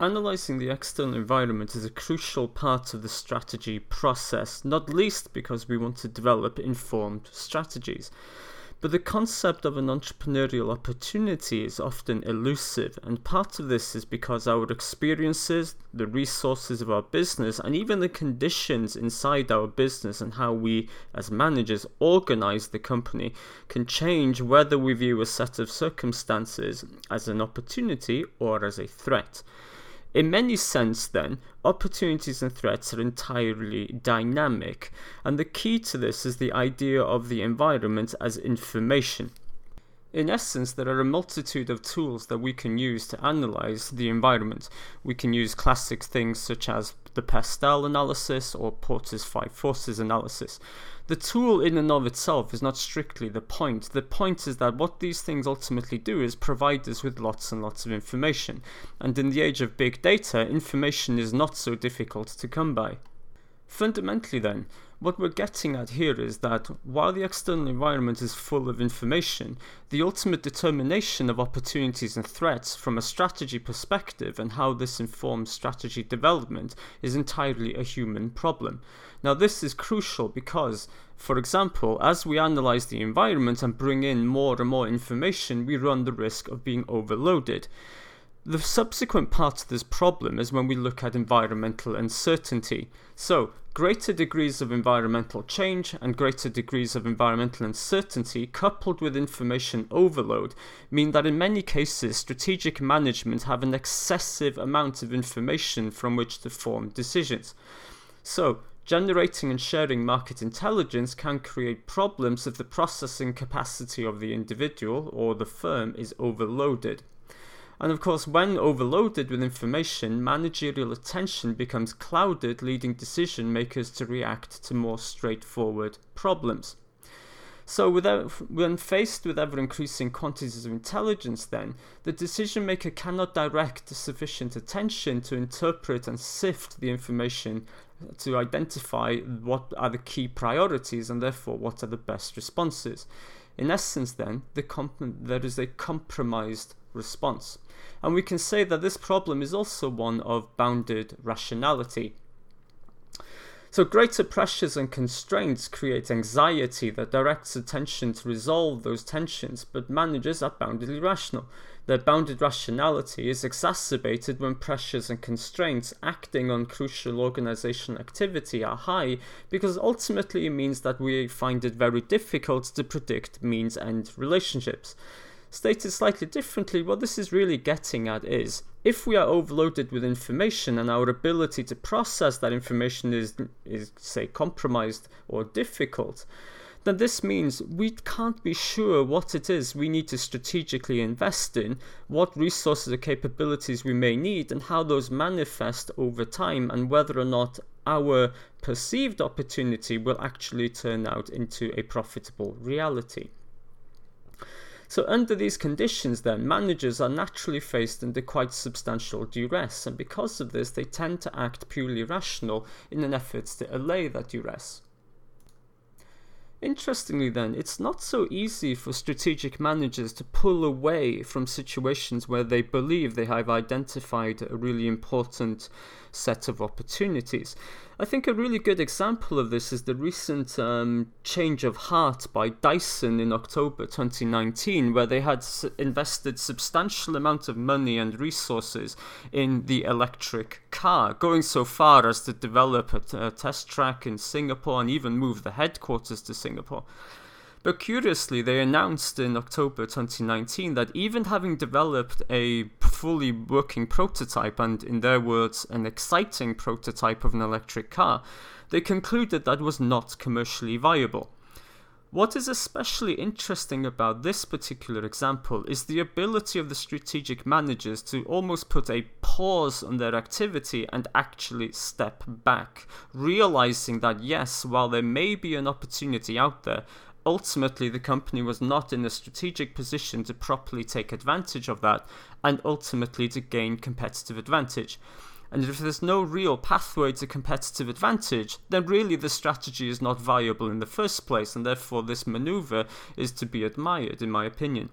analysing the external environment is a crucial part of the strategy process, not least because we want to develop informed strategies. But the concept of an entrepreneurial opportunity is often elusive, and part of this is because our experiences, the resources of our business, and even the conditions inside our business and how we, as managers, organize the company can change whether we view a set of circumstances as an opportunity or as a threat. In many sense, then, opportunities and threats are entirely dynamic, and the key to this is the idea of the environment as information. In essence, there are a multitude of tools that we can use to analyze the environment. We can use classic things such as the PESTEL analysis or Porter's Five Forces analysis. The tool in and of itself is not strictly the point. The point is that what these things ultimately do is provide us with lots and lots of information. And in the age of big data, information is not so difficult to come by. Fundamentally, then, what we're getting at here is that while the external environment is full of information, the ultimate determination of opportunities and threats from a strategy perspective and how this informs strategy development is entirely a human problem. Now, this is crucial because, for example, as we analyze the environment and bring in more and more information, we run the risk of being overloaded. The subsequent part of this problem is when we look at environmental uncertainty. So, greater degrees of environmental change and greater degrees of environmental uncertainty, coupled with information overload, mean that in many cases strategic management have an excessive amount of information from which to form decisions. So, generating and sharing market intelligence can create problems if the processing capacity of the individual or the firm is overloaded. And of course, when overloaded with information, managerial attention becomes clouded, leading decision makers to react to more straightforward problems. So, when faced with ever increasing quantities of intelligence, then, the decision maker cannot direct sufficient attention to interpret and sift the information to identify what are the key priorities and therefore what are the best responses. In essence, then, the comp- there is a compromised response. And we can say that this problem is also one of bounded rationality. So, greater pressures and constraints create anxiety that directs attention to resolve those tensions, but managers are boundedly rational. Their bounded rationality is exacerbated when pressures and constraints acting on crucial organizational activity are high, because ultimately it means that we find it very difficult to predict means end relationships. Stated slightly differently, what this is really getting at is if we are overloaded with information and our ability to process that information is, is say, compromised or difficult, then this means we can't be sure what it is we need to strategically invest in, what resources or capabilities we may need, and how those manifest over time, and whether or not our perceived opportunity will actually turn out into a profitable reality. So, under these conditions, then, managers are naturally faced under quite substantial duress, and because of this, they tend to act purely rational in an effort to allay that duress. Interestingly, then, it's not so easy for strategic managers to pull away from situations where they believe they have identified a really important set of opportunities. I think a really good example of this is the recent um, change of heart by Dyson in October 2019, where they had invested substantial amount of money and resources in the electric car, going so far as to develop a, t- a test track in Singapore and even move the headquarters to Singapore. But curiously, they announced in October 2019 that even having developed a fully working prototype, and in their words, an exciting prototype of an electric car, they concluded that was not commercially viable. What is especially interesting about this particular example is the ability of the strategic managers to almost put a pause on their activity and actually step back, realizing that yes, while there may be an opportunity out there, ultimately the company was not in a strategic position to properly take advantage of that and ultimately to gain competitive advantage. And if there's no real pathway to competitive advantage, then really the strategy is not viable in the first place, and therefore this maneuver is to be admired, in my opinion.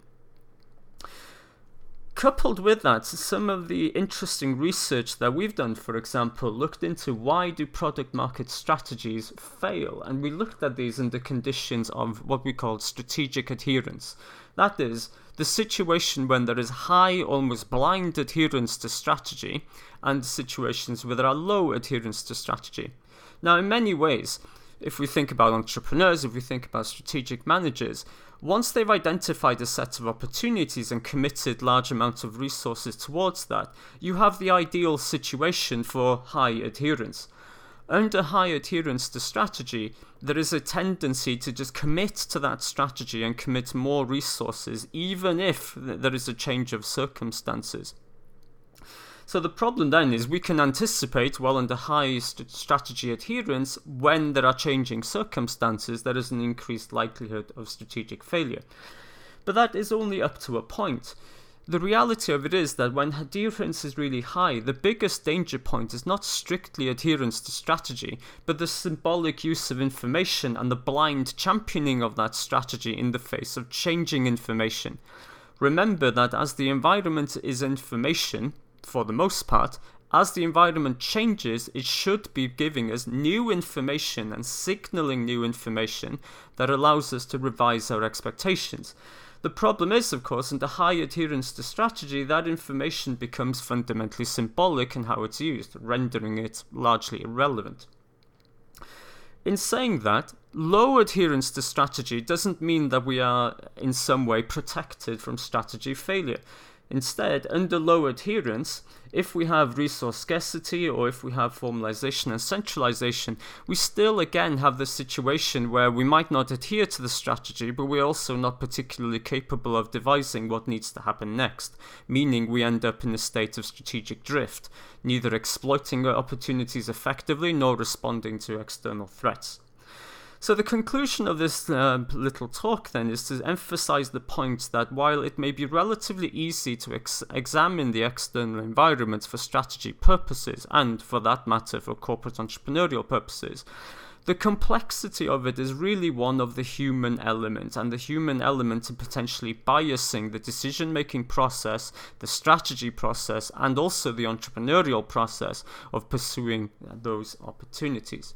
Coupled with that, some of the interesting research that we've done, for example, looked into why do product market strategies fail, and we looked at these the conditions of what we call strategic adherence. That is, the situation when there is high, almost blind adherence to strategy, and situations where there are low adherence to strategy. Now, in many ways, if we think about entrepreneurs, if we think about strategic managers, once they've identified a set of opportunities and committed large amounts of resources towards that, you have the ideal situation for high adherence. Under high adherence to strategy, there is a tendency to just commit to that strategy and commit more resources, even if there is a change of circumstances. So the problem then is we can anticipate, well, under high st- strategy adherence, when there are changing circumstances, there is an increased likelihood of strategic failure. But that is only up to a point. The reality of it is that when adherence is really high, the biggest danger point is not strictly adherence to strategy, but the symbolic use of information and the blind championing of that strategy in the face of changing information. Remember that as the environment is information, for the most part, as the environment changes, it should be giving us new information and signaling new information that allows us to revise our expectations. The problem is, of course, in the high adherence to strategy, that information becomes fundamentally symbolic in how it's used, rendering it largely irrelevant. In saying that, low adherence to strategy doesn't mean that we are in some way protected from strategy failure. Instead, under low adherence, if we have resource scarcity or if we have formalization and centralization, we still again have the situation where we might not adhere to the strategy, but we're also not particularly capable of devising what needs to happen next, meaning we end up in a state of strategic drift, neither exploiting opportunities effectively nor responding to external threats. So, the conclusion of this uh, little talk then is to emphasize the point that while it may be relatively easy to ex- examine the external environment for strategy purposes, and for that matter for corporate entrepreneurial purposes, the complexity of it is really one of the human element, and the human element in potentially biasing the decision making process, the strategy process, and also the entrepreneurial process of pursuing those opportunities.